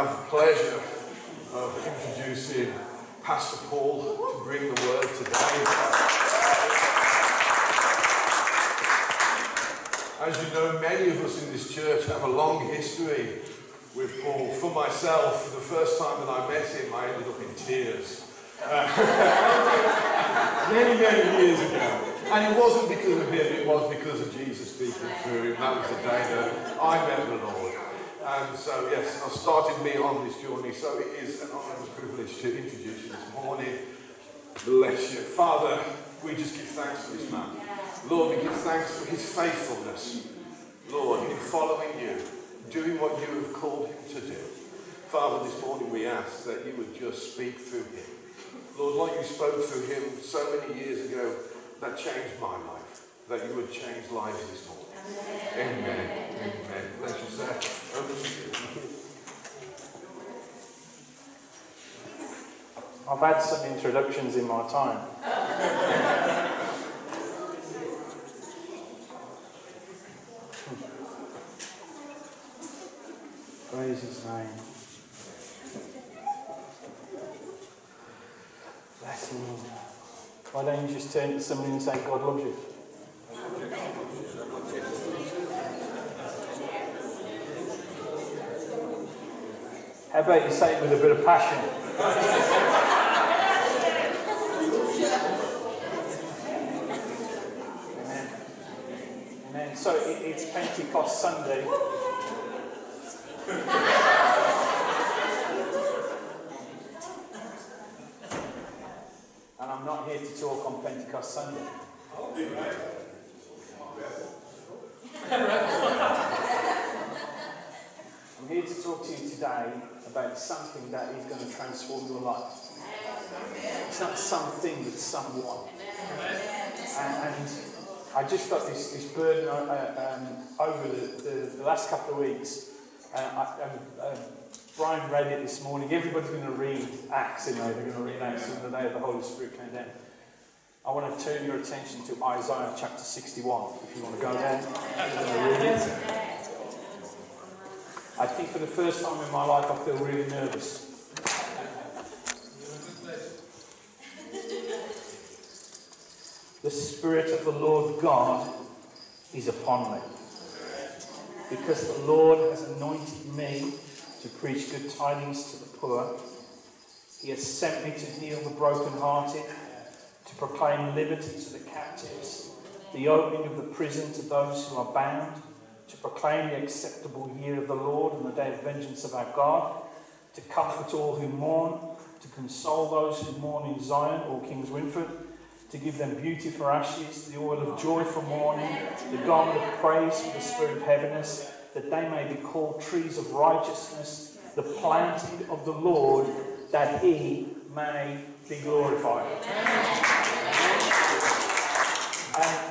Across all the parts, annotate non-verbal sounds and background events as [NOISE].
have the pleasure of introducing Pastor Paul to bring the word today. As you know, many of us in this church have a long history with Paul. For myself, the first time that I met him, I ended up in tears. [LAUGHS] Many, many years ago. And it wasn't because of him, it was because of Jesus speaking through him. That was the day that I met the Lord. And so, yes, I started me on this journey, so it is an honour and privilege to introduce you this morning. Bless you. Father, we just give thanks for this man. Lord, we give thanks for his faithfulness. Lord, in following you, doing what you have called him to do. Father, this morning we ask that you would just speak through him. Lord, like you spoke through him so many years ago, that changed my life, that you would change lives this morning. Amen. Amen. I've had some introductions in my time. Praise his name. Bless him. Why don't you just turn to somebody and say, God loves you? How about you say it with a bit of passion? Amen. So it, it's Pentecost Sunday. And I'm not here to talk on Pentecost Sunday. I'm here to talk to you today about something that is going to transform your life. It's not something, but someone. And, and I just got this, this burden uh, um, over the, the, the last couple of weeks. Uh, I, um, um, Brian read it this morning. Everybody's going to read Acts, know, they're going to read Acts on the day the Holy Spirit came down. I want to turn your attention to Isaiah chapter 61, if you want to go there. You're going to read it. I think for the first time in my life, I feel really nervous. The Spirit of the Lord God is upon me. Because the Lord has anointed me to preach good tidings to the poor. He has sent me to heal the brokenhearted, to proclaim liberty to the captives, the opening of the prison to those who are bound, to proclaim the acceptable year of the Lord and the day of vengeance of our God, to comfort all who mourn, to console those who mourn in Zion or Kingswinford, to give them beauty for ashes, the oil of joy for mourning, the garment of praise for the spirit of heaviness, that they may be called trees of righteousness, the planting of the Lord, that he may be glorified. And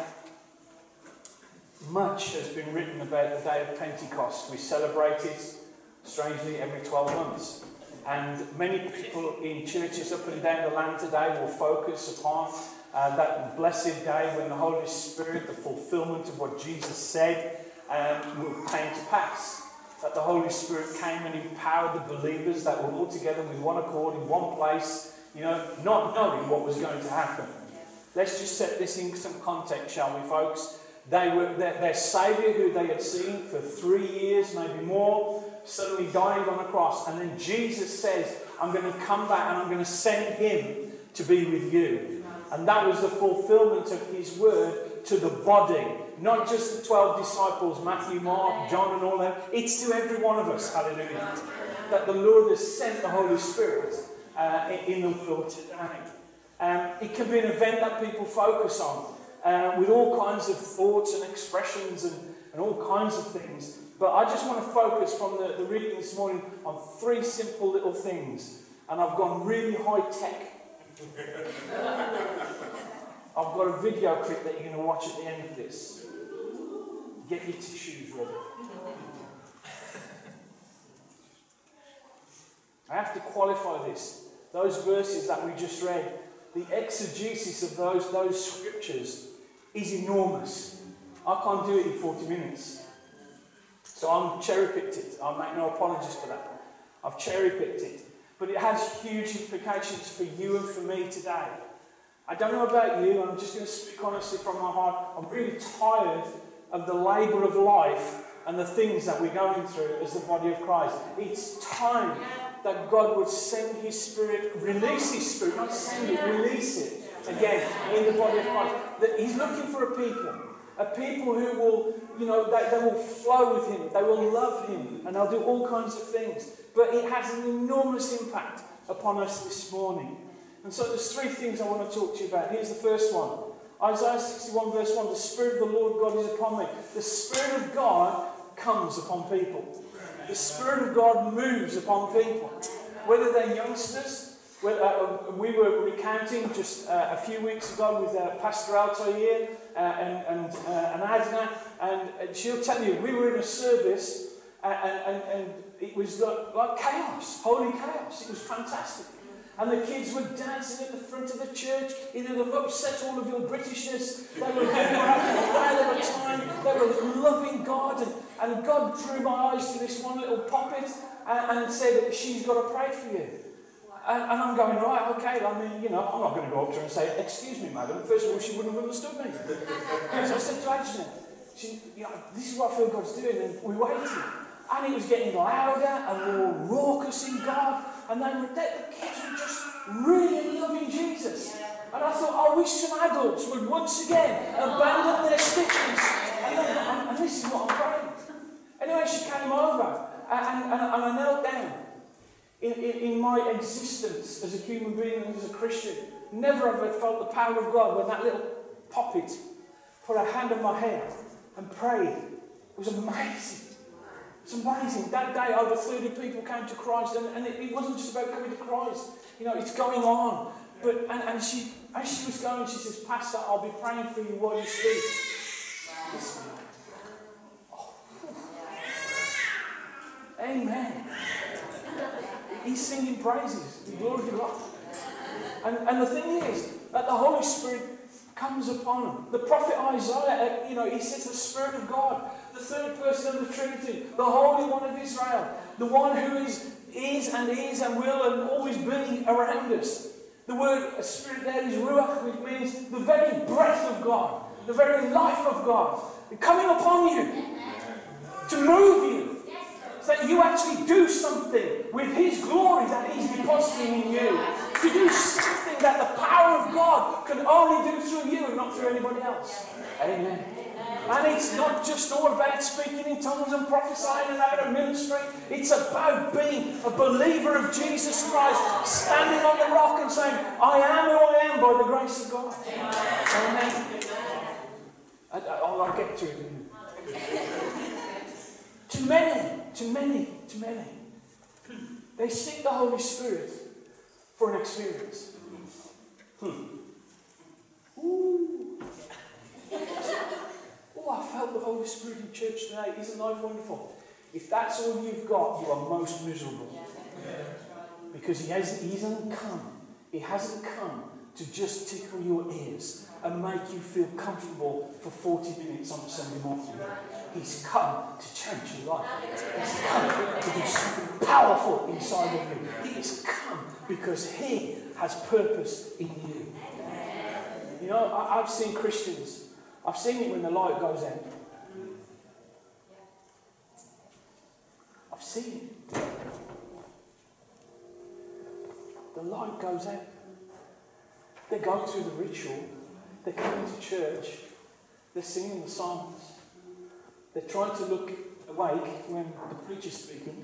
much has been written about the day of Pentecost. We celebrate it, strangely, every 12 months. And many people in churches up and down the land today will focus upon uh, that blessed day when the Holy Spirit, the fulfillment of what Jesus said, um, will came to pass. That the Holy Spirit came and empowered the believers that were all together with one accord in one place, you know, not knowing what was going to happen. Let's just set this in some context, shall we, folks? They were their, their Saviour, who they had seen for three years, maybe more, suddenly dying on a cross. And then Jesus says, I'm going to come back and I'm going to send him to be with you. And that was the fulfillment of his word to the body. Not just the 12 disciples, Matthew, Mark, John, and all that. It's to every one of us, hallelujah. That the Lord has sent the Holy Spirit uh, in the world today. Um, it can be an event that people focus on uh, with all kinds of thoughts and expressions and, and all kinds of things. But I just want to focus from the, the reading this morning on three simple little things. And I've gone really high tech. I've got a video clip that you're going to watch at the end of this. Get your tissues ready. I have to qualify this. Those verses that we just read, the exegesis of those, those scriptures is enormous. I can't do it in 40 minutes. So I'm cherry picked it. I'll make no apologies for that. I've cherry picked it. But it has huge implications for you and for me today. I don't know about you, I'm just going to speak honestly from my heart. I'm really tired of the labour of life and the things that we're going through as the body of Christ. It's time that God would send His Spirit, release His Spirit, not send it, release it again in the body of Christ. That He's looking for a people, a people who will, you know, they, they will flow with Him, they will love Him, and they'll do all kinds of things. But it has an enormous impact upon us this morning. And so there's three things I want to talk to you about. Here's the first one. Isaiah 61 verse 1, the Spirit of the Lord God is upon me. The Spirit of God comes upon people. The Spirit of God moves upon people. Whether they're youngsters, whether, uh, we were recounting just uh, a few weeks ago with uh, Pastor Alto here uh, and, and, uh, and Adna, and she'll tell you, we were in a service uh, and, and, and it was like, like chaos, holy chaos. It was fantastic. And the kids were dancing at the front of the church. Either they've upset all of your Britishness, they were, they were having a whale of a time, they were loving God. And, and God drew my eyes to this one little puppet and, and said, She's got to pray for you. And, and, I'm going, right, okay, I mean, you know, I'm not going to go up to her and say, excuse me, madam. First of all, she wouldn't have understood me. so I said to she, you know, this is what I feel God's doing, and we waited. And it was getting louder and more raucous in God. And they were, the kids were just really loving Jesus. And I thought, I wish some adults would once again abandon their stiffness. And, and, and this is what I'm praying. Anyway, she came over and, and, and I knelt down. In, in, in, my existence as a human being and as a Christian, never have I felt the power of God when that little poppet put a hand on my head and prayed. It was amazing. It's amazing. That day, over 30 people came to Christ, and, and it, it, wasn't just about coming to Christ. You know, it's going on. But and, and she, as she was going, she says, Pastor, I'll be praying for you while you sleep. Oh. Amen. He's singing praises. The glory to God. And, and the thing is that the Holy Spirit comes upon him. The prophet Isaiah, uh, you know, he says the Spirit of God, the third person of the Trinity, the Holy One of Israel, the one who is, is and is and will and always be around us. The word Spirit there is Ruach, which means the very breath of God, the very life of God, coming upon you to move you. That you actually do something with His glory that He's depositing in you to do something that the power of God can only do through you and not through anybody else. Amen. And it's not just all about speaking in tongues and prophesying and having a ministry. It's about being a believer of Jesus Christ, standing on the rock and saying, I am who I am by the grace of God. Amen. And I'll get to it. To many, to many, to many, they seek the Holy Spirit for an experience. Hmm. Ooh. oh, I felt the Holy Spirit in church today. Isn't life wonderful? If that's all you've got, you are most miserable. Because he hasn't, he hasn't come. He hasn't come to just tickle your ears and make you feel comfortable for 40 minutes on a Sunday morning. He's come to change your life. He's come to do something powerful inside of you. He's come because He has purpose in you. You know, I, have seen Christians, I've seen it when the light goes out. I've seen it. The light goes out. They go through the ritual, they're come into church, they're singing the songs, they're trying to look awake when the preacher's speaking,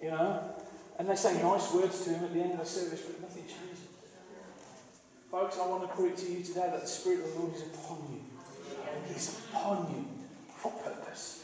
you know, and they say nice words to him at the end of the service, but nothing changes. Folks, I want to it to you today that the Spirit of the Lord is upon you. He's upon you for purpose.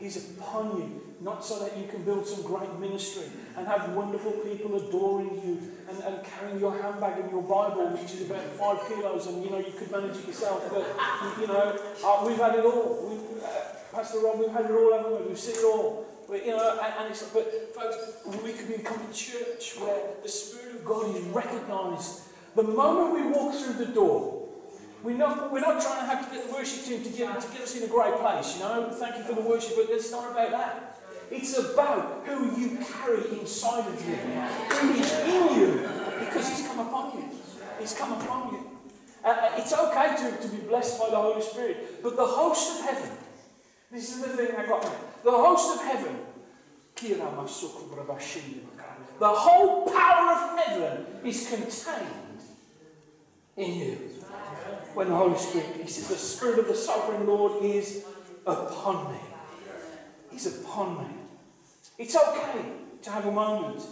He's upon you, not so that you can build some great ministry and have wonderful people adoring you and, and carrying your handbag and your Bible, which is about five kilos, and you know you could manage it yourself. But you know, uh, we've had it all. We've, uh, Pastor Rob, we've had it all, haven't we? We've seen it all. But, you know, and, and it's, but folks, we could become a church where the Spirit of God is recognised. The moment we walk through the door, we're not, we're not trying to have to get the worship team to get, to get us in a great place, you know. Thank you for the worship, but it's not about that. It's about who you carry inside of you, who is in you, because He's come upon you. He's come upon you. Uh, uh, it's okay to, to be blessed by the Holy Spirit, but the host of heaven, this is the thing I got. The host of heaven, the whole power of heaven is contained in you. When the Holy Spirit, he says, the Spirit of the sovereign Lord is upon me. He's upon me. It's okay to have a moment,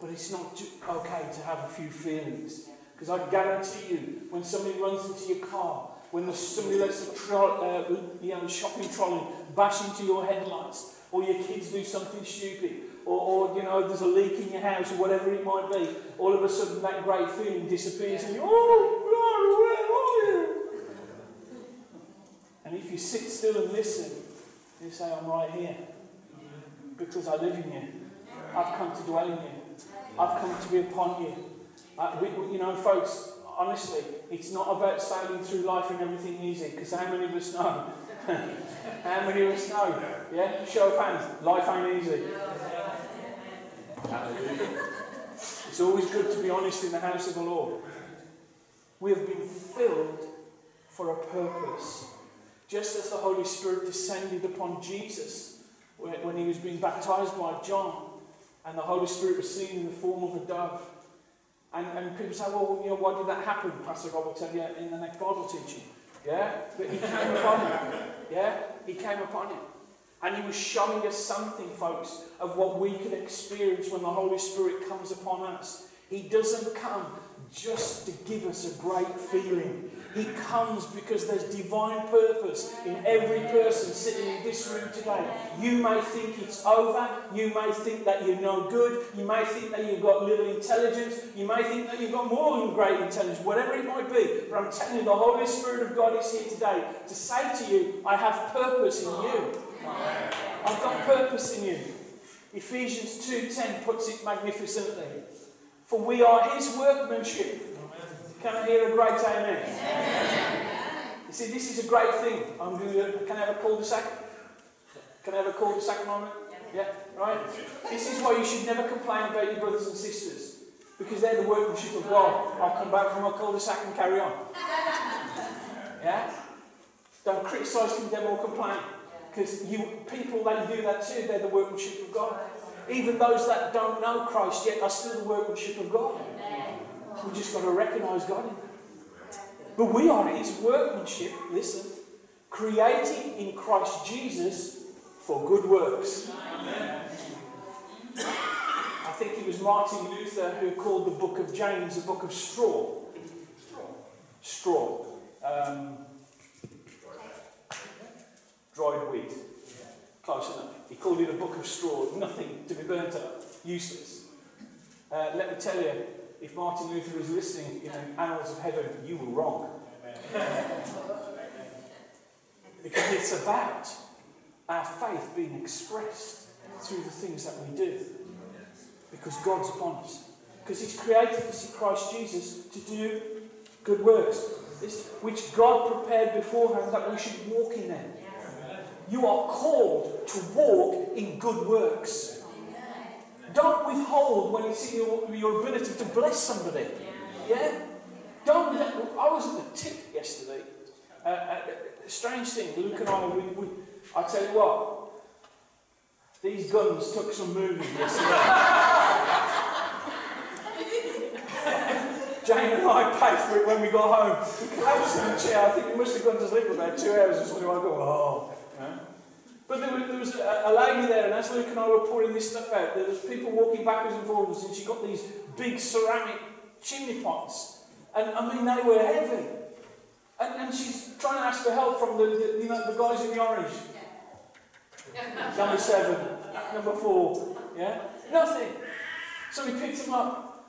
but it's not okay to have a few feelings. Because I guarantee you, when somebody runs into your car, when somebody lets a uh, you know, shopping trolley bash into your headlights, or your kids do something stupid, or, or, you know, there's a leak in your house, or whatever it might be, all of a sudden that great feeling disappears, and you, oh, God, where are you? And if you sit still and listen, you say, I'm right here, because I live in you. I've come to dwell in you. I've come to be upon you. Uh, we, you know, folks, honestly, it's not about sailing through life and everything easy, because how many of us know? [LAUGHS] how many of us know? Yeah? Show of hands. Life ain't easy. It's always good to be honest in the house of the Lord. We have been filled for a purpose. Just as the Holy Spirit descended upon Jesus when he was being baptized by John, and the Holy Spirit was seen in the form of a dove. And, and people say, well, you know, why did that happen? Pastor God will tell you in the next Bible teaching. Yeah? But he came upon him. Yeah? He came upon him. And he was showing us something, folks, of what we can experience when the Holy Spirit comes upon us. He doesn't come just to give us a great feeling. He comes because there's divine purpose in every person sitting in this room today. You may think it's over. You may think that you're no good. You may think that you've got little intelligence. You may think that you've got more than great intelligence, whatever it might be. But I'm telling you, the Holy Spirit of God is here today to say to you, I have purpose in you. I've got purpose in you. Ephesians 2.10 puts it magnificently. For we are his workmanship can I hear a great amen? amen? You see, this is a great thing. I'm going to, can I have a cul-de-sac? Can I have a cul-de-sac moment? Yeah, right? This is why you should never complain about your brothers and sisters. Because they're the workmanship of God. I'll come back from my cul-de-sac and carry on. [LAUGHS] Yeah? Don't criticise, condemn or complain. Because you people that do that too, they're the workmanship of God. Even those that don't know Christ yet are still the workmanship of God. We just got to recognize God in that. But we are His workmanship, listen, created in Christ Jesus for good works. I think it was Martin Luther who called the book of James a book of straw. Straw. Um, dried wheat. Close enough. He called it a book of straw, nothing to be burnt up, useless. Uh, let me tell you, if Martin Luther was listening in the annals of heaven, you were wrong. because it's about our faith being expressed through the things that we do. Because God's upon us. Because He's created us in Christ Jesus to do good works, which God prepared beforehand that we should walk in them. You are called to walk in good works. Don't withhold when it's in your, your ability to bless somebody. Yeah? Don't let, I was at the tip yesterday. Uh, uh, strange thing, Luke and I, we, we, I tell you what, these guns took some moving yesterday. [LAUGHS] Jane and I paid for it when we got home. Chair. I think we must have gone to sleep for about two hours or something. I go, oh. Yeah? But there was, there was a, a, lady there, and as Luke and I were pouring this stuff out, there was people walking backwards and forwards, and she got these big ceramic chimney pots. And I mean, they were heavy. And, and she's trying to ask for help from the, the you know, the guys in the orange. number seven, number four, yeah? Nothing. So we picked them up,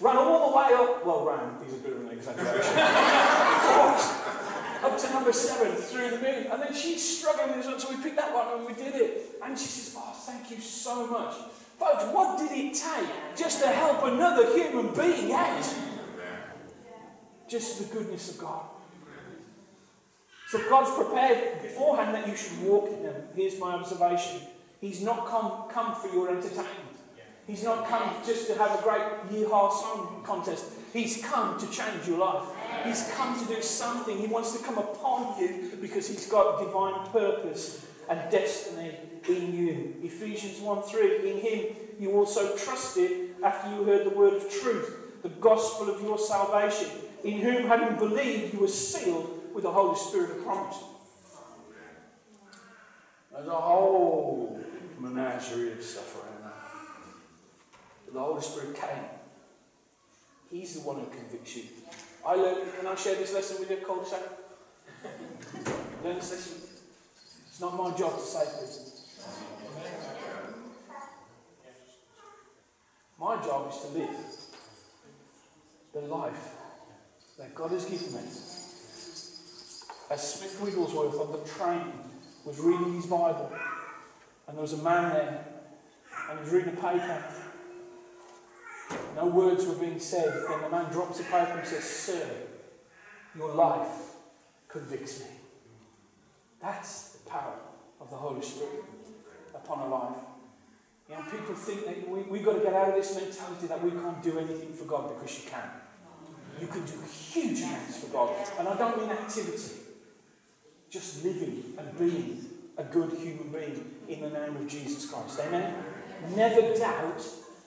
ran all the way up, well, ran is a bit of an exaggeration. [LAUGHS] up to number seven through the moon. And then she's struggling with this one, so we picked that one and we did it. And she says, Oh, thank you so much. Folks, what did it take just to help another human being out? Just the goodness of God. So God's prepared beforehand that you should walk in them. Here's my observation. He's not come, come for your entertainment. He's not come just to have a great year-ha song contest. He's come to change your life. He's come to do something. He wants to come upon you because he's got divine purpose and destiny in you. Ephesians 1 3. In him you also trusted after you heard the word of truth, the gospel of your salvation, in whom, having believed, you were sealed with the Holy Spirit of promise. There's a whole menagerie of stuff around that. But the Holy Spirit came. He's the one who convicts you. I learned, can I share this lesson with you, de [LAUGHS] Learn this lesson. It's not my job to save people. My job is to live the life that God has given me. As Smith Wigglesworth on the train was reading his Bible, and there was a man there, and he was reading a paper. No words were being said. Then the man drops the paper and says, Sir, your life convicts me. That's the power of the Holy Spirit upon a life. You know, people think that we, we've got to get out of this mentality that we can't do anything for God because you can. You can do huge amounts for God. And I don't mean activity, just living and being a good human being in the name of Jesus Christ. Amen? Never doubt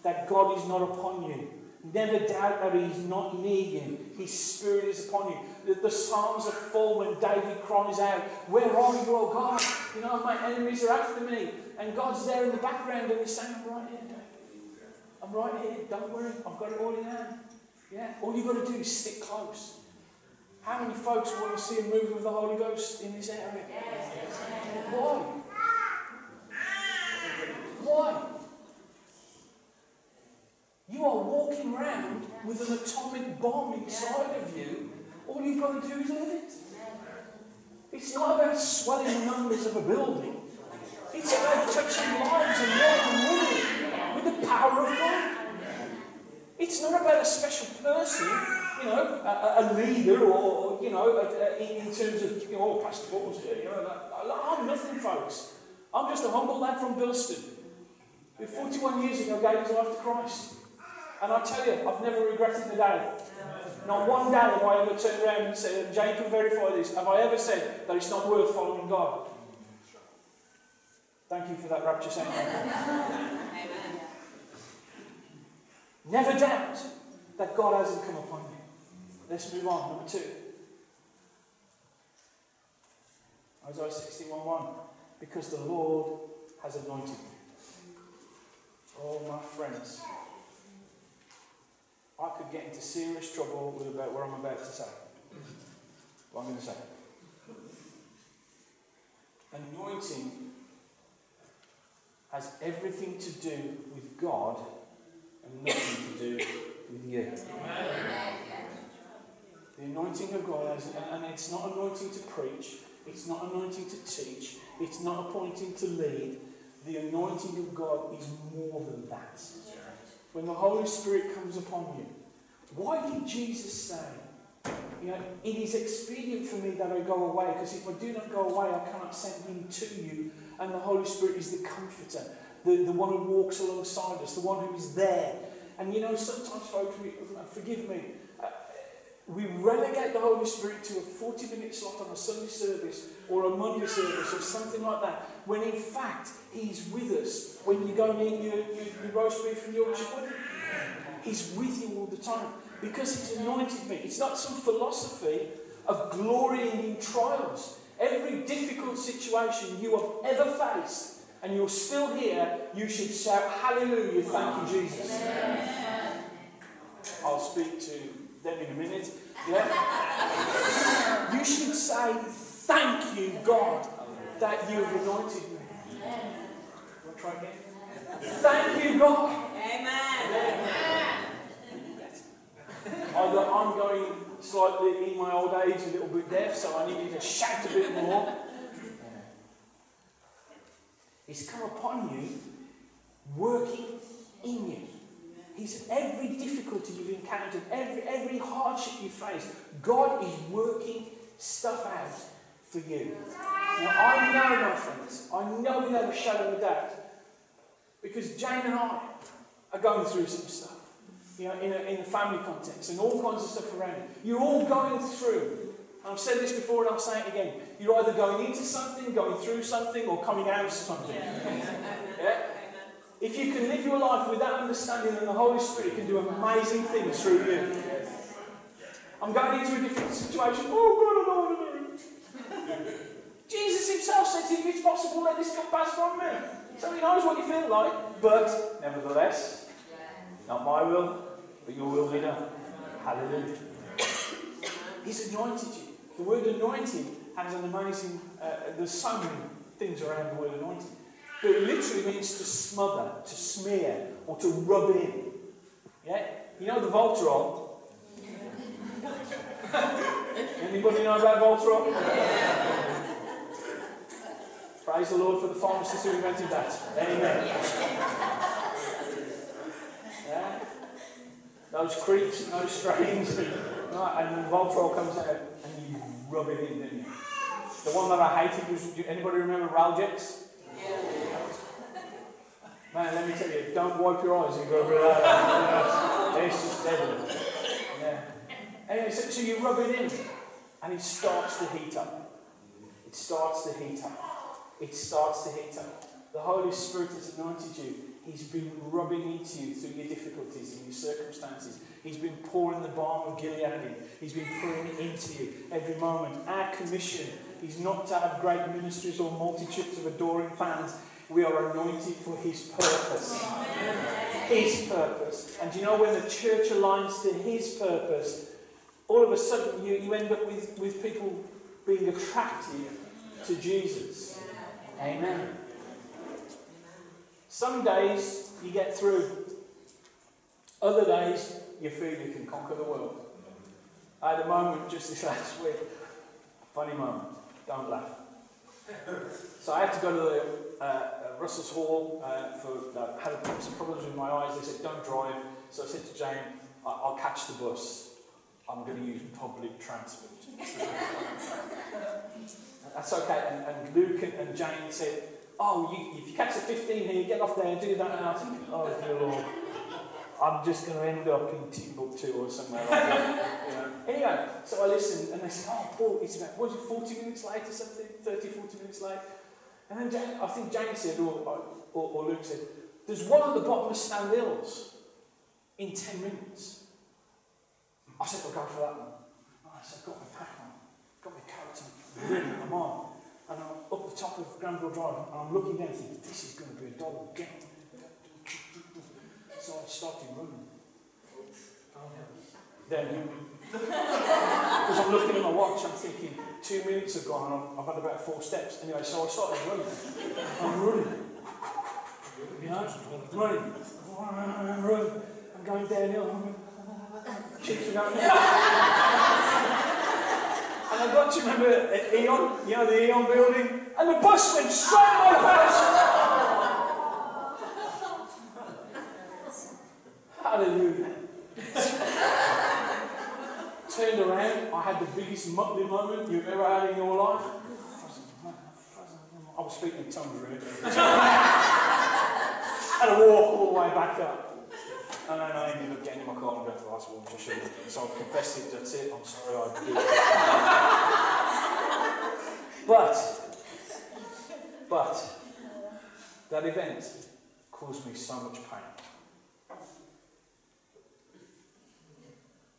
that God is not upon you. Never doubt that He's not near you. His Spirit is upon you. The, the Psalms are full when David cries out, Where are you, O God? You know, my enemies are after me. And God's there in the background and He's saying, I'm right here, David. I'm right here. Don't worry. I've got it all in hand. Yeah? All you've got to do is stick close. How many folks want to see a move of the Holy Ghost in this area? Why? Why? You are walking around with an atomic bomb inside of you. All you've got to do is live it. It's not about swelling the numbers of a building. It's about touching lives and and women with the power of God. It's not about a special person, you know, a, a leader or, you know, a, a, in, terms of, you know, oh, Pastor Paul's you know. I'm nothing, folks. I'm just a humble lad from Bilston who 41 years ago gave his life to Christ. And I tell you, I've never regretted the day. Not one day have I ever turned around and said, and Jane can verify this, have I ever said that it's not worth following God? Thank you for that rapturous amen. Never doubt that God hasn't come upon you. Let's move on. Number two. Isaiah 61 1. Because the Lord has anointed me. Oh, my friends. I could get into serious trouble with about what I'm about to say. What I'm going to say. Anointing has everything to do with God and nothing to do with you. The anointing of God, has, and it's not anointing to preach, it's not anointing to teach, it's not appointing to lead. The anointing of God is more than that. When the Holy Spirit comes upon you, why did Jesus say, you know, it is expedient for me that I go away, because if I do not go away, I cannot send him to you. And the Holy Spirit is the comforter the, the one who walks alongside us, the one who is there. And you know, sometimes, folks, forgive me, we relegate the Holy Spirit to a 40 minute slot on a Sunday service or a Monday service or something like that, when in fact, He's with us when you go and eat your, your, your roast beef and Yorkshire pudding. He's with you all the time because He's anointed me. It's not some philosophy of glorying in trials. Every difficult situation you have ever faced and you're still here, you should shout, Hallelujah, thank you, Jesus. I'll speak to them in a minute. Yeah? you should say, Thank you, God, that you have anointed me. To try again? Thank you, God. Amen. Either I'm going slightly in my old age a little bit deaf, so I need you to shout a bit more. He's come upon you, working in you. He's every difficulty you've encountered, every, every hardship you've faced. God is working stuff out for you. Now, I know, my friends, I know without a shadow of a doubt Because Jane and I are going through some stuff, you know, in a, in a family context and all kinds of stuff around it. You're all going through. I've said this before and I'll say it again. You're either going into something, going through something, or coming out of something. Yeah? If you can live your life with that understanding, then the Holy Spirit can do amazing things through you. I'm going into a different situation. Oh, God, I don't want to it. Jesus himself says, if it's possible, let this cup pass from me. So he knows what you feel like. But, nevertheless, not my will, but your will be done. Hallelujah. He's anointed you. The word anointing has an amazing, uh, there's so many things around the word anointing. It literally means to smother, to smear, or to rub in. Yeah? You know the Voltarol? [LAUGHS] Anybody know about Voltarol? Praise the Lord for the pharmacist who invented that. Amen. Yeah? Those creaks and those strains. Right, and then Voltarol comes out and you rub it in, don't you? The one that I hated was, anybody remember Ralgex? Man, let me tell you, don't wipe your eyes and go over that. It's just deadly. Yeah. Anyway, so, so you rub it in and it starts to heat up. It starts to heat up. It starts to heat up. The Holy Spirit has anointed you. He's been rubbing into you through your difficulties and your circumstances. He's been pouring the balm of Gilead in. He's been pouring it into you every moment. Our commission is not to have great ministries or multitudes of adoring fans. We are anointed for His purpose. His purpose. And you know when the church aligns to His purpose, all of a sudden you, you end up with, with people being attracted to Jesus. Amen. Some days you get through, other days you feel you can conquer the world. I had a moment just this [LAUGHS] last week, funny moment, don't laugh. So I had to go to the uh, Russells Hall uh, for, uh, had some problems with my eyes. They said, don't drive. So I said to Jane, I'll catch the bus. I'm going to use public transport. [LAUGHS] That's okay. And, and Luke and, and, Jane said, Oh, you, if you catch the 15 here, get off there and do that. And I thinking, Oh, dear Lord, I'm just going to end up in Timbuktu or somewhere like that. [LAUGHS] Anyway, so I listened and they said, Oh, Paul, it's about, was it, 40 minutes late or something? 30, 40 minutes late? And then Jane, I think James said, or, or, or Luke said, There's one at the bottom of Standhills in 10 minutes. I said, I'll go for that one. I said, got my pack on, got my coat on, really, [LAUGHS] I'm on. And I'm up the top of Granville Drive and I'm looking down thinking, this is going to be a double again. So I started running. Then, [LAUGHS] because I'm looking at my watch, I'm thinking, two minutes have gone and I've, I've had about four steps. Anyway, so I started running. I'm running. You know, running. I'm going downhill. Cheeks were going And I got to remember at Eon, you know, the Eon building, and the bus went straight at my face. Hallelujah. Turned around, I had the biggest Muttley moment you've ever had in your life. I was speaking in tongues, really. [LAUGHS] and I walk all the way back up. And then I ended up getting in my car and going to the hospital, which I. So I've confessed it, that's it, I'm sorry I did. [LAUGHS] but, but, that event caused me so much pain.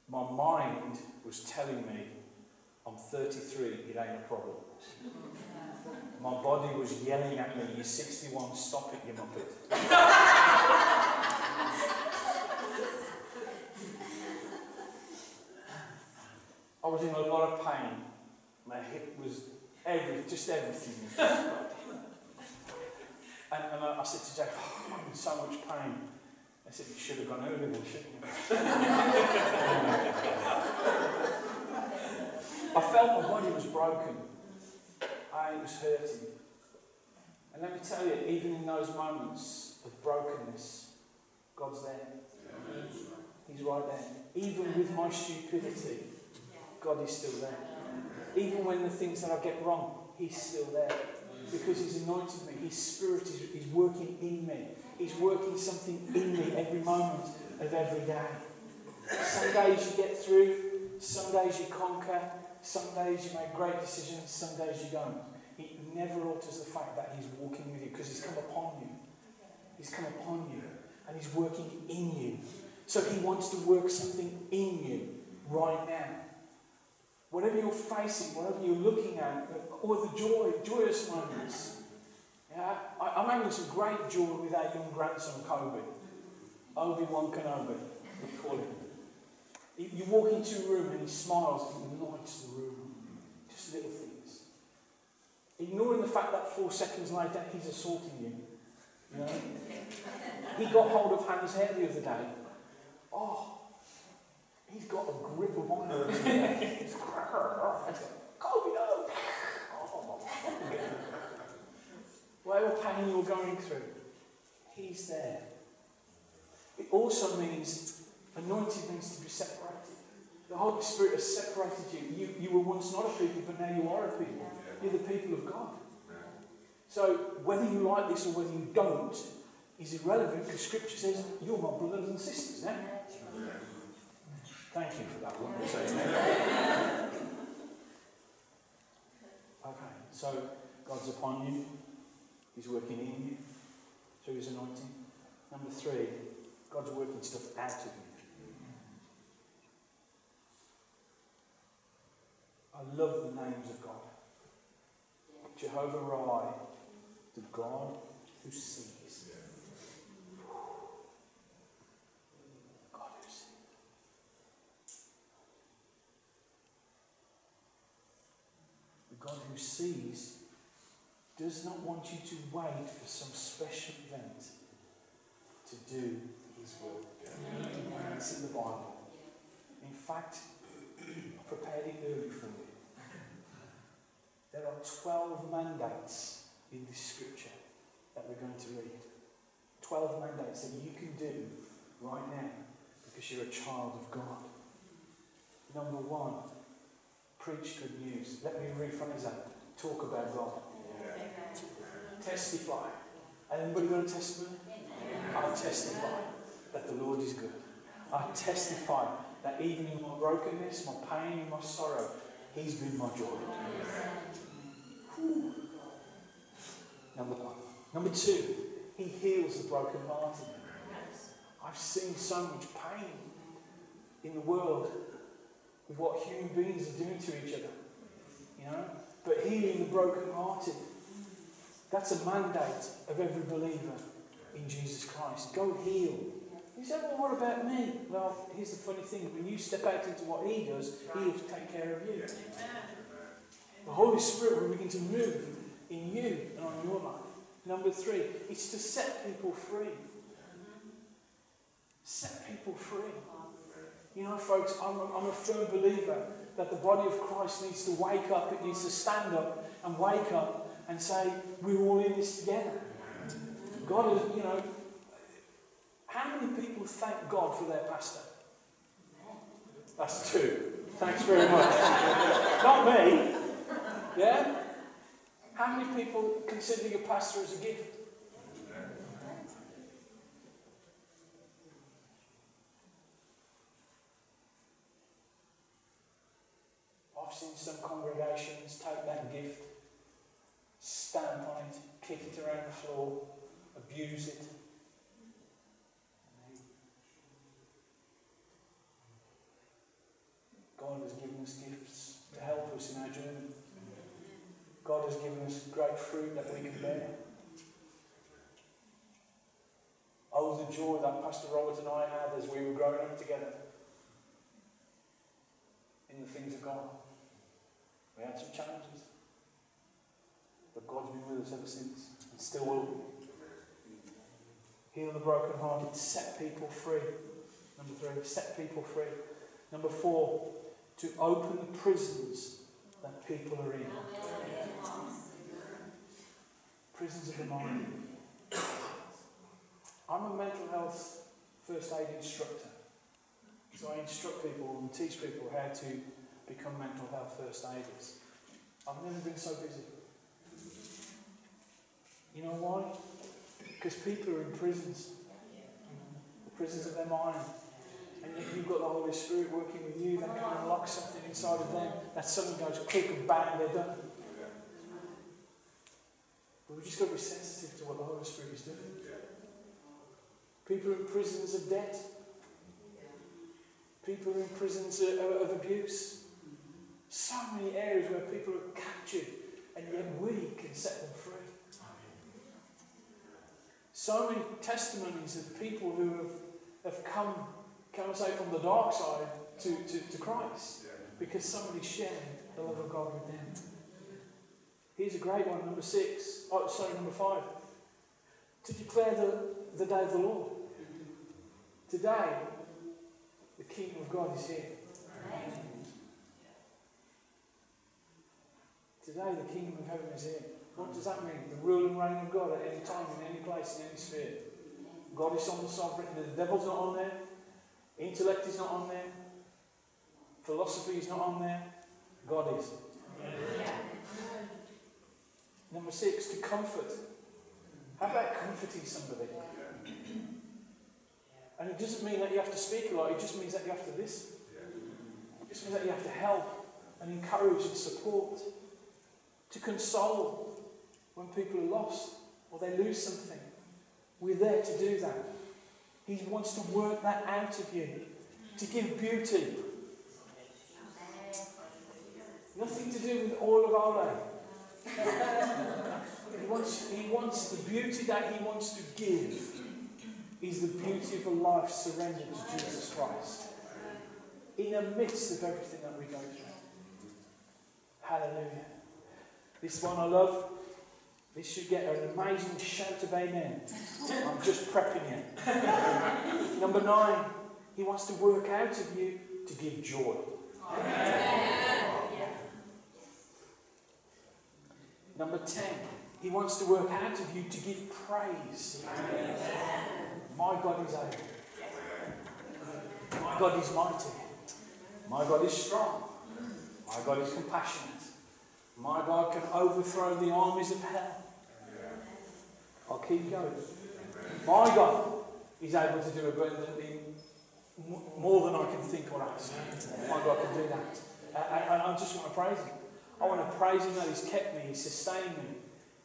My mind was telling me, I'm 33, it ain't a problem. My body was yelling at me, you're 61, stop it, you muppet. I was in a lot of pain. My hip was every, just everything. and, and I, I, said to Jack, oh, I'm in so much pain. I said, you should have gone earlier then, shouldn't you? I felt my body was broken. I was hurting. And let me tell you, even in those moments of brokenness, God's there. He's right there. Even with my stupidity, God is still there. Even when the things that I get wrong, He's still there. Because because He's anointed me. His Spirit is, is working in me. He's working something in me every moment of every day. Some days you get through, some days you conquer, some days you make great decisions, some days you don't. It never alters the fact that He's walking with you because He's come upon you. He's come upon you and He's working in you. So He wants to work something in you right now. Whatever you're facing, whatever you're looking at, or the joy, joyous moments. Yeah, I, I'm having some great joy with our young grandson, Kobe. Obi-Wan Kenobi, we call him. You, walk into a room and he smiles and he lights the room. Just little things. Ignoring the fact that four seconds later he's assaulting you. You know? He got hold of Hannah's hair the other day. Oh, he's got a grip of iron. [LAUGHS] Kobe, no! [LAUGHS] Oh, Whatever pain you're going through, he's there. It also means anointed means to be separated. The Holy Spirit has separated you. You, you were once not a people, but now you are a people. You're the people of God. So whether you like this or whether you don't is irrelevant because Scripture says you're my brothers and sisters. Eh? Thank you for that one. okay, so God's upon you. He's working in you through His anointing. Number three, God's working stuff out of you. I love the names of God. Jehovah Rai, the God who sees. God who sees. The God who sees does not want you to wait for some special event to do His will. It's in the Bible. In fact, [CLEARS THROAT] I prepared it early for you. There are 12 mandates in this scripture that we're going to read. 12 mandates that you can do right now because you're a child of God. Number one, preach good news. Let me rephrase that. Talk about God. Testify. Anybody got a testimony? I testify that the Lord is good. I testify that even in my brokenness, my pain, and my sorrow, He's been my joy. Whew. Number one. Number two, He heals the brokenhearted. I've seen so much pain in the world with what human beings are doing to each other. You know? But healing the brokenhearted, that's a mandate of every believer in Jesus Christ. Go heal. You said, well, what about me? Well, here's the funny thing. When you step out into what he does, he'll take care of you. The Holy Spirit will begin to move in you and on your life. Number three, it's to set people free. Set people free. You know, folks, I'm a, I'm a firm believer that the body of Christ needs to wake up, it needs to stand up and wake up and say, we're all in this together. God is, you know, how many people thank God for their pastor? That's two. Thanks very much. Not me. Yeah? How many people consider your pastor as a gift? I've seen some congregations take that gift, kick it around the floor, abuse it. God has given us gifts to help us in our journey. God has given us great fruit that we can bear. Oh, the joy that Pastor Robert and I had as we were growing up together in the things of God. We had some challenges, God's been with us ever since and still will be. Heal the brokenhearted, set people free. Number three, set people free. Number four, to open the prisons that people are in. Prisons of the mind. I'm a mental health first aid instructor. So I instruct people and teach people how to become mental health first aiders. I've never been so busy. Because people are in prisons, prisons of their mind. And yet you've got the Holy Spirit working with you that can unlock something inside of them. That suddenly goes click and bang, they're done. But we've just got to be sensitive to what the Holy Spirit is doing. People in prisons of debt. People in prisons of abuse. So many areas where people are captured, and yet we can set them free. So many testimonies of people who have, have come, can I say, from the dark side to, to, to Christ because somebody shared the love of God with them. Here's a great one, number six. Oh, sorry, number five. To declare the, the day of the Lord. Today, the kingdom of God is here. Today, the kingdom of heaven is here. What does that mean? The rule and reign of God at any time, in any place, in any sphere. God is on the sovereign. The devil's not on there. Intellect is not on there. Philosophy is not on there. God is. Number six, to comfort. How about comforting somebody? And it doesn't mean that you have to speak a lot, it just means that you have to listen. It just means that you have to help and encourage and support. To console when people are lost or they lose something. We're there to do that. He wants to work that out of you, to give beauty. Nothing to do with Oil of Olay. [LAUGHS] he, wants, he wants the beauty that he wants to give is the beauty of a life surrendered to Jesus Christ. In the midst of everything that we go through. Hallelujah. This one I love. This should get an amazing shout of amen. I'm just prepping you. [LAUGHS] Number nine, he wants to work out of you to give joy. Number 10, he wants to work out of you to give praise. My God is able. My God is mighty. My God is strong. My God is compassionate. My God can overthrow the armies of hell. I'll keep going. My God is able to do abundantly more than I can think or ask. My God can do that. And I just want to praise Him. I want to praise Him that He's kept me, He's sustained me,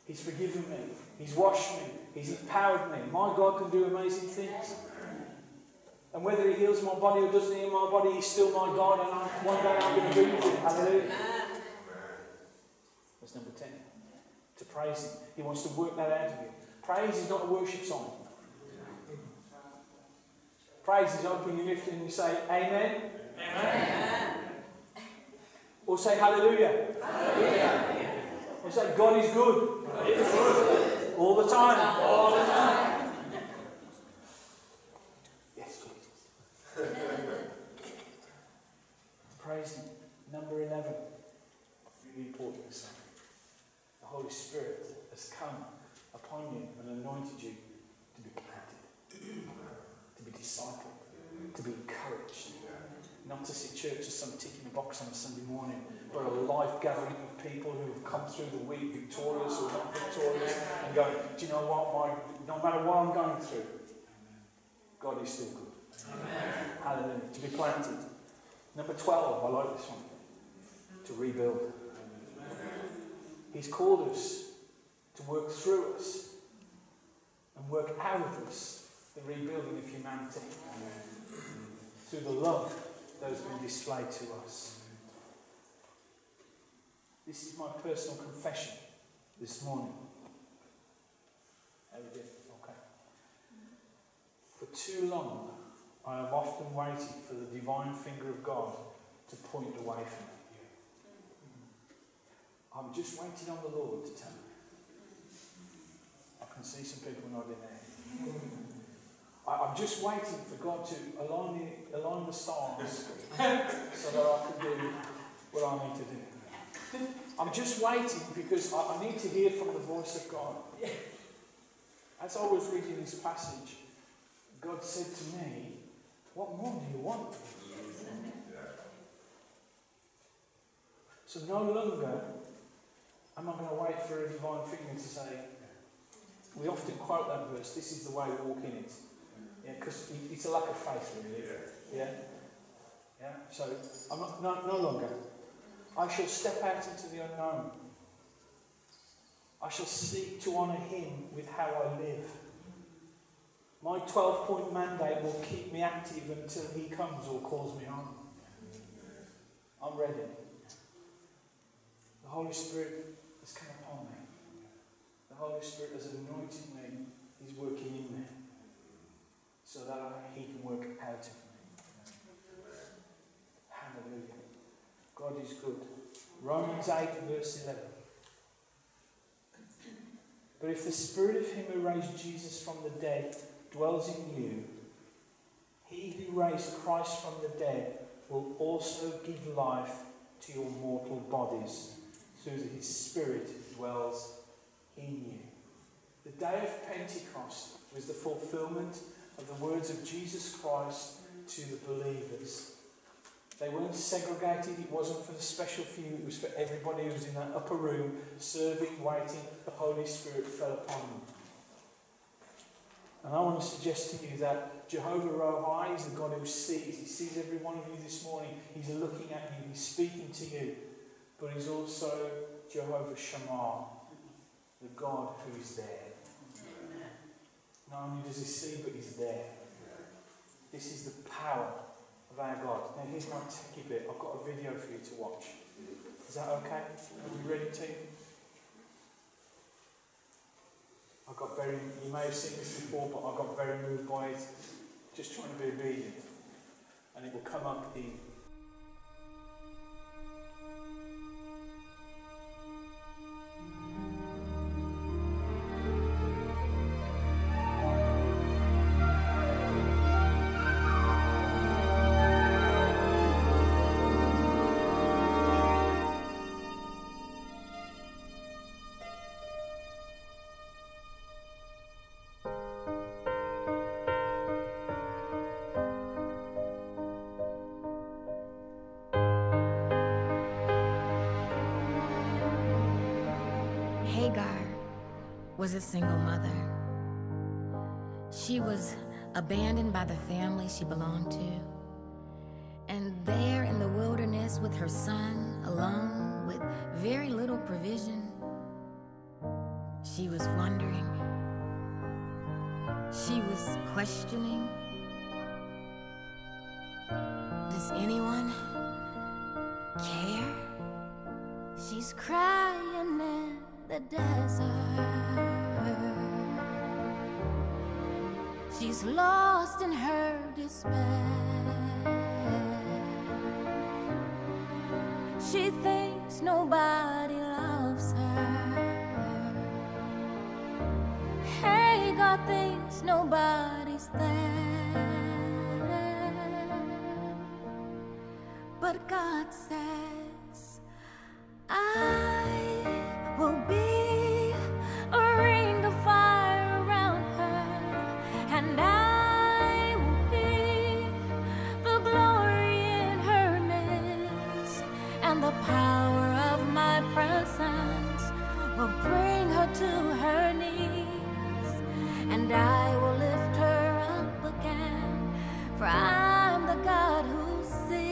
He's forgiven me, He's washed me, He's empowered me. My God can do amazing things. And whether He heals my body or doesn't heal my body, He's still my God, and I, one day I'm going to be with Him. Hallelujah. That's number 10. To praise Him. He wants to work that out of you. Praise is not a worship song. Praise is open your lift and you say, Amen. Amen. Or say hallelujah. hallelujah. Or say God is good. God is good. All the time. All the time. Yes, Jesus. [LAUGHS] Praise. Number 11. Really important this The Holy Spirit has come and anointed you to be planted, to be discipled, to be encouraged. Not to see church as some ticking a box on a Sunday morning, but a life gathering of people who have come through the week victorious or not victorious and going, Do you know what? My, no matter what I'm going through, God is still good. Amen. Hallelujah. To be planted. Number 12, I like this one. To rebuild. He's called us to work through us and work out of us the rebuilding of humanity through the love that has been displayed to us. This is my personal confession this morning. Okay. For too long, I have often waited for the divine finger of God to point away from me. I'm just waiting on the Lord to tell me. Can see some people nodding there. I, am just waiting for God to align the, align the stars so that I can do what I need to do. I'm just waiting because I, I need to hear from the voice of God. As I was reading this passage, God said to me, What more do you want? So no longer am I going to wait for a divine finger to say, we often quote that verse, this is the way we walk in it. Yeah, because it's a lack of faith, really. Yeah. Yeah. So I'm not, no, no longer. I shall step out into the unknown. I shall seek to honour him with how I live. My 12 point mandate will keep me active until he comes or calls me home. I'm ready. The Holy Spirit is come upon me. The Holy Spirit has anointed me. He's working in me so that he can work out of me. Hallelujah. God is good. Romans 8, verse 11. But if the spirit of him who raised Jesus from the dead dwells in you, he who raised Christ from the dead will also give life to your mortal bodies through that his spirit dwells in you. The day of Pentecost was the fulfillment of the words of Jesus Christ to the believers. They weren't segregated, it wasn't for the special few, it was for everybody who was in that upper room, serving, waiting. The Holy Spirit fell upon them. And I want to suggest to you that Jehovah Rohi is the God who sees. He sees every one of you this morning. He's looking at you, he's speaking to you. But he's also Jehovah Shammah, the God who is there. Not only does he see, but he's there. This is the power of our God. Now, here's my techie bit. I've got a video for you to watch. Is that okay? Are we ready, team? I got very, you may have seen this before, but I got very moved by it. Just trying to be obedient. And it will come up in was a single mother. She was abandoned by the family she belonged to. And there in the wilderness with her son, alone, with very little provision, she was wondering. She was questioning. Does anyone care? She's crying in the desert. Lost in her despair. She thinks nobody loves her. Hey, God thinks nobody's there. To her knees, and I will lift her up again, for I'm the God who sees.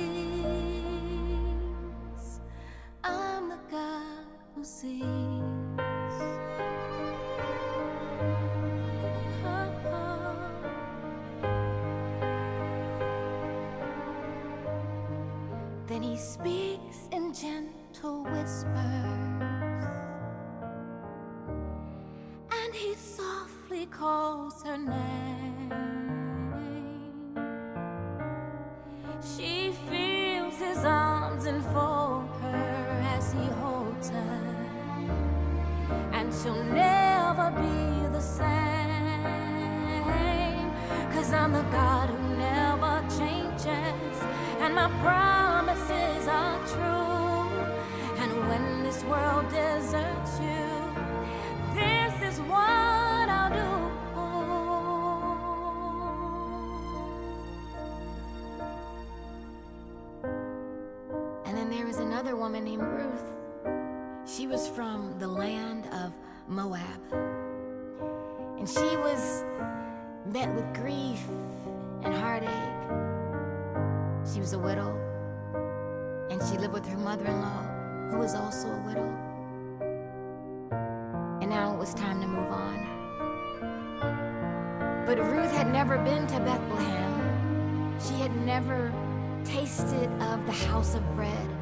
I'm the God who sees. Then he speaks enfold her as he holds her, and she'll never be the same. Cause I'm the God who never changes, and my promises woman named Ruth. She was from the land of Moab. And she was met with grief and heartache. She was a widow, and she lived with her mother in law, who was also a widow. And now it was time to move on. But Ruth had never been to Bethlehem, she had never tasted of the house of bread.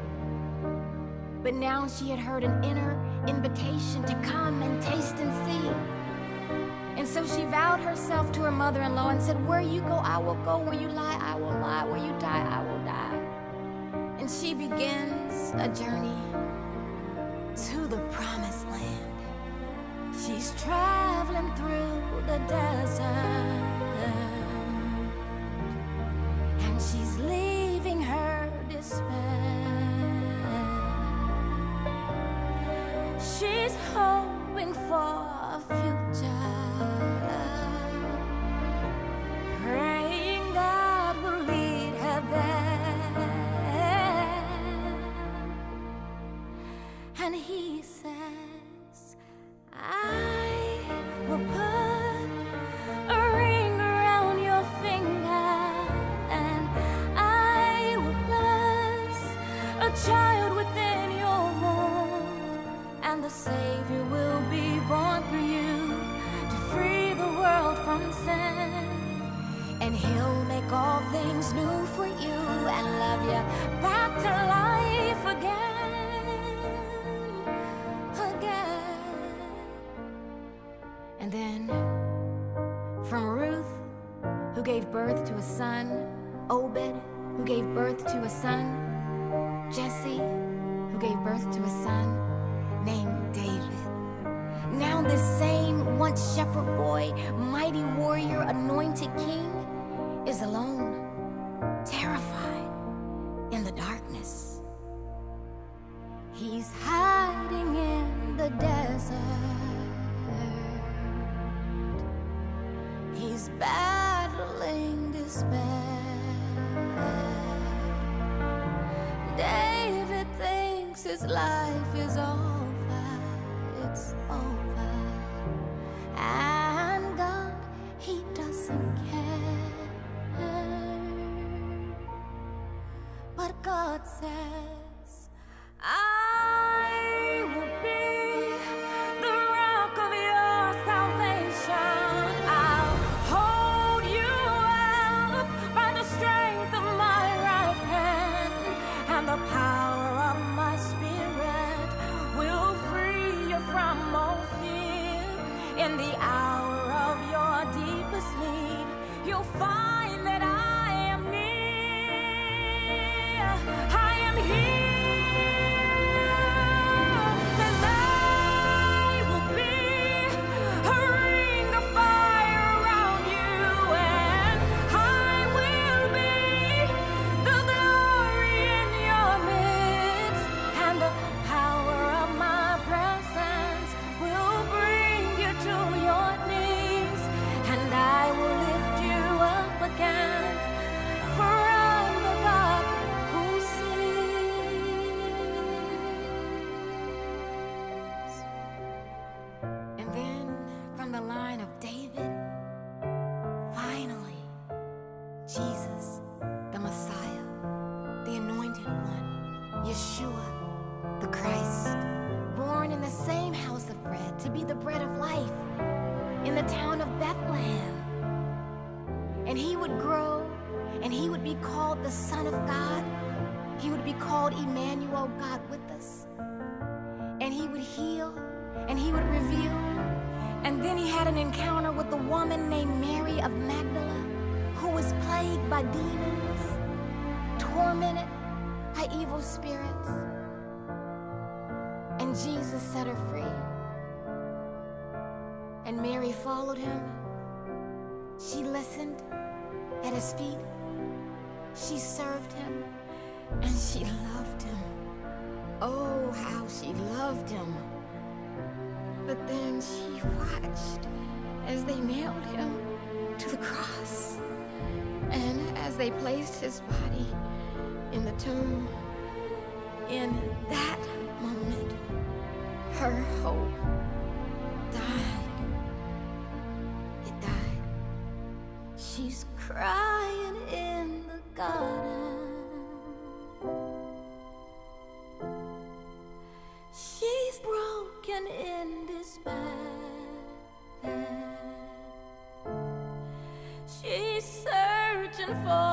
But now she had heard an inner invitation to come and taste and see. And so she vowed herself to her mother in law and said, Where you go, I will go. Where you lie, I will lie. Where you die, I will die. And she begins a journey to the promised land. She's traveling through the desert. Gave birth to a son named David. Now, this same once shepherd boy, mighty warrior, anointed king, is alone, terrified Then he had an encounter with a woman named Mary of Magdala who was plagued by demons, tormented by evil spirits. And Jesus set her free. And Mary followed him. She listened at his feet. She served him and she loved him. Oh, how she loved him. But then she watched as they nailed him to the cross and as they placed his body in the tomb. In that moment, her hope died. It died. She's crying in the garden. Searching for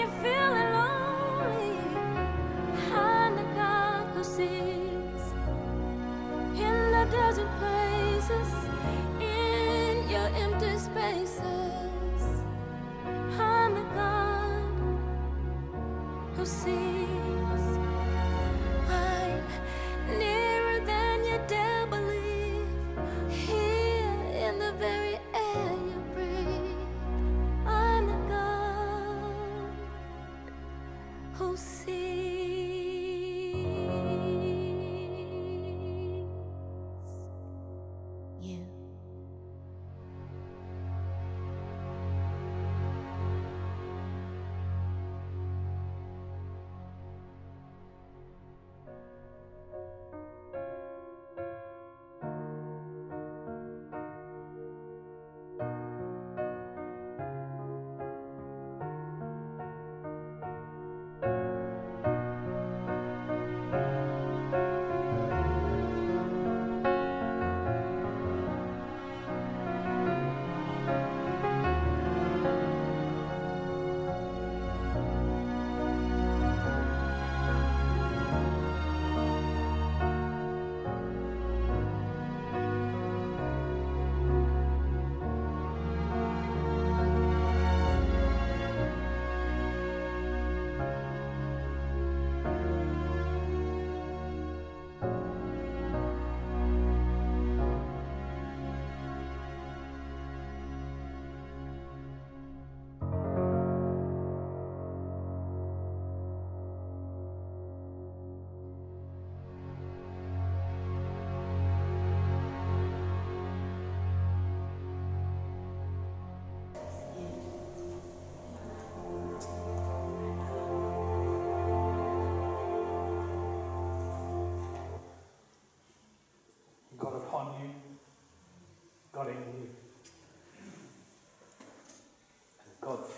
you're feeling lonely. I'm the God who sees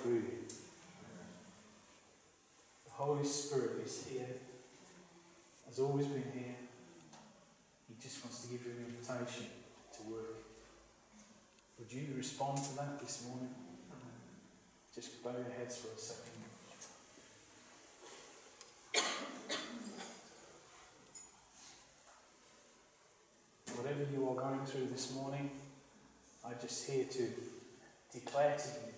through you. The Holy Spirit is here, has always been here. He just wants to give you an invitation to work. Would you respond to that this morning? Just bow your heads for a second. Whatever you are going through this morning, I'm just here to declare to you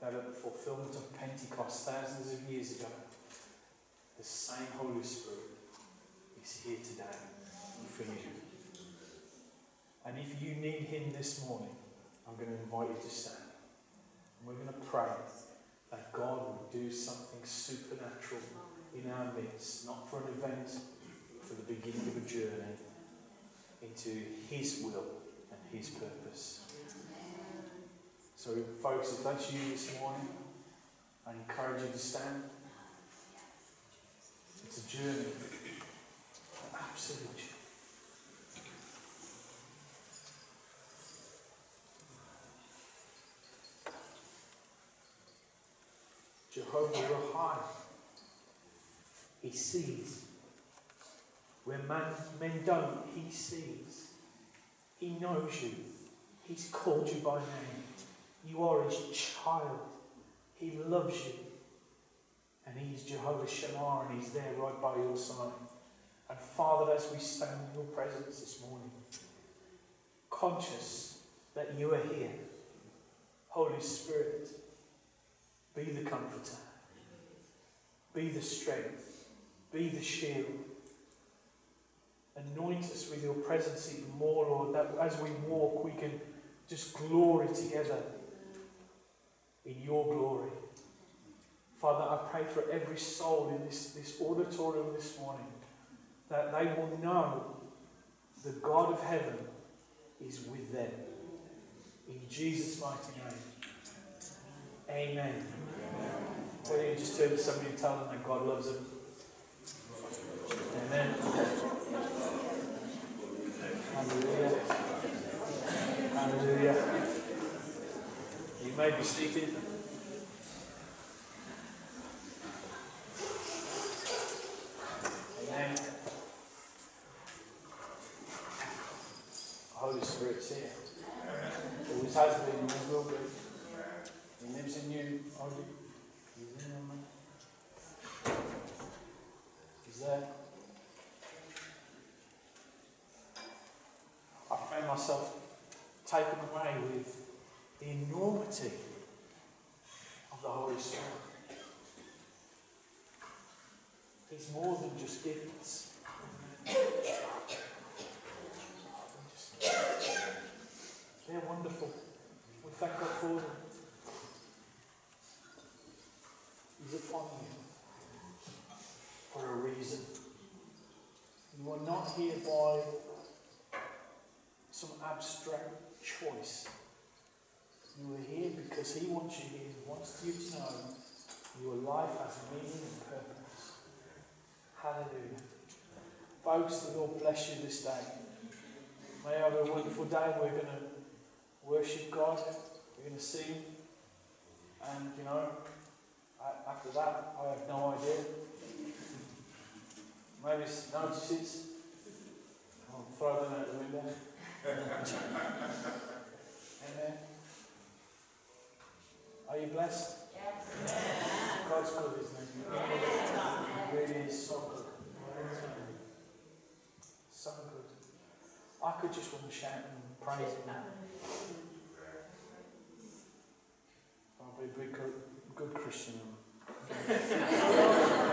that at the fulfillment of Pentecost thousands of years ago, the same Holy Spirit is here today for you. And if you need Him this morning, I'm going to invite you to stand. And we're going to pray that God will do something supernatural in our midst, not for an event, for the beginning of a journey into His will and His purpose. So, folks, if that's you this morning, I encourage you to stand. It's a journey, an absolute journey. Jehovah Rahai. He sees. Where man, men don't, he sees. He knows you. He's called you by name. You are his child. He loves you. And he's Jehovah Shammah and he's there right by your side. And Father, as we stand in your presence this morning, conscious that you are here, Holy Spirit, be the comforter. Be the strength. Be the shield. Anoint us with your presence even more, Lord, that as we walk, we can just glory together in your glory. Father, I pray for every soul in this, this auditorium this morning that they will know the God of heaven is with them. In Jesus' mighty name. Amen. Why don't you just turn to somebody and tell them that God loves them? Amen. Hallelujah. You may be seated. Amen. Holy Spirit's here. Always has been, always will be. He lives in you, Ollie. He's in man. He's there. I found myself taken away with the enormity of the Holy Spirit. He's more than just gifts. They're wonderful. We thank God for them. He's upon you for a reason. You are not here by some abstract choice. You are He wants you. He wants you to know your life has meaning and purpose. Hallelujah. Folks, the Lord bless you this day. May you have a wonderful day. We're going to worship God. We're going to sing. And, you know, after that, I have no idea. Maybe it's notices. I'll throw them out the window. [LAUGHS] Amen. Are you blessed? Yes. God's good, isn't he? He really is so good. So good. I could just want to shout and praise him now. I'll be a good, good Christian. [LAUGHS]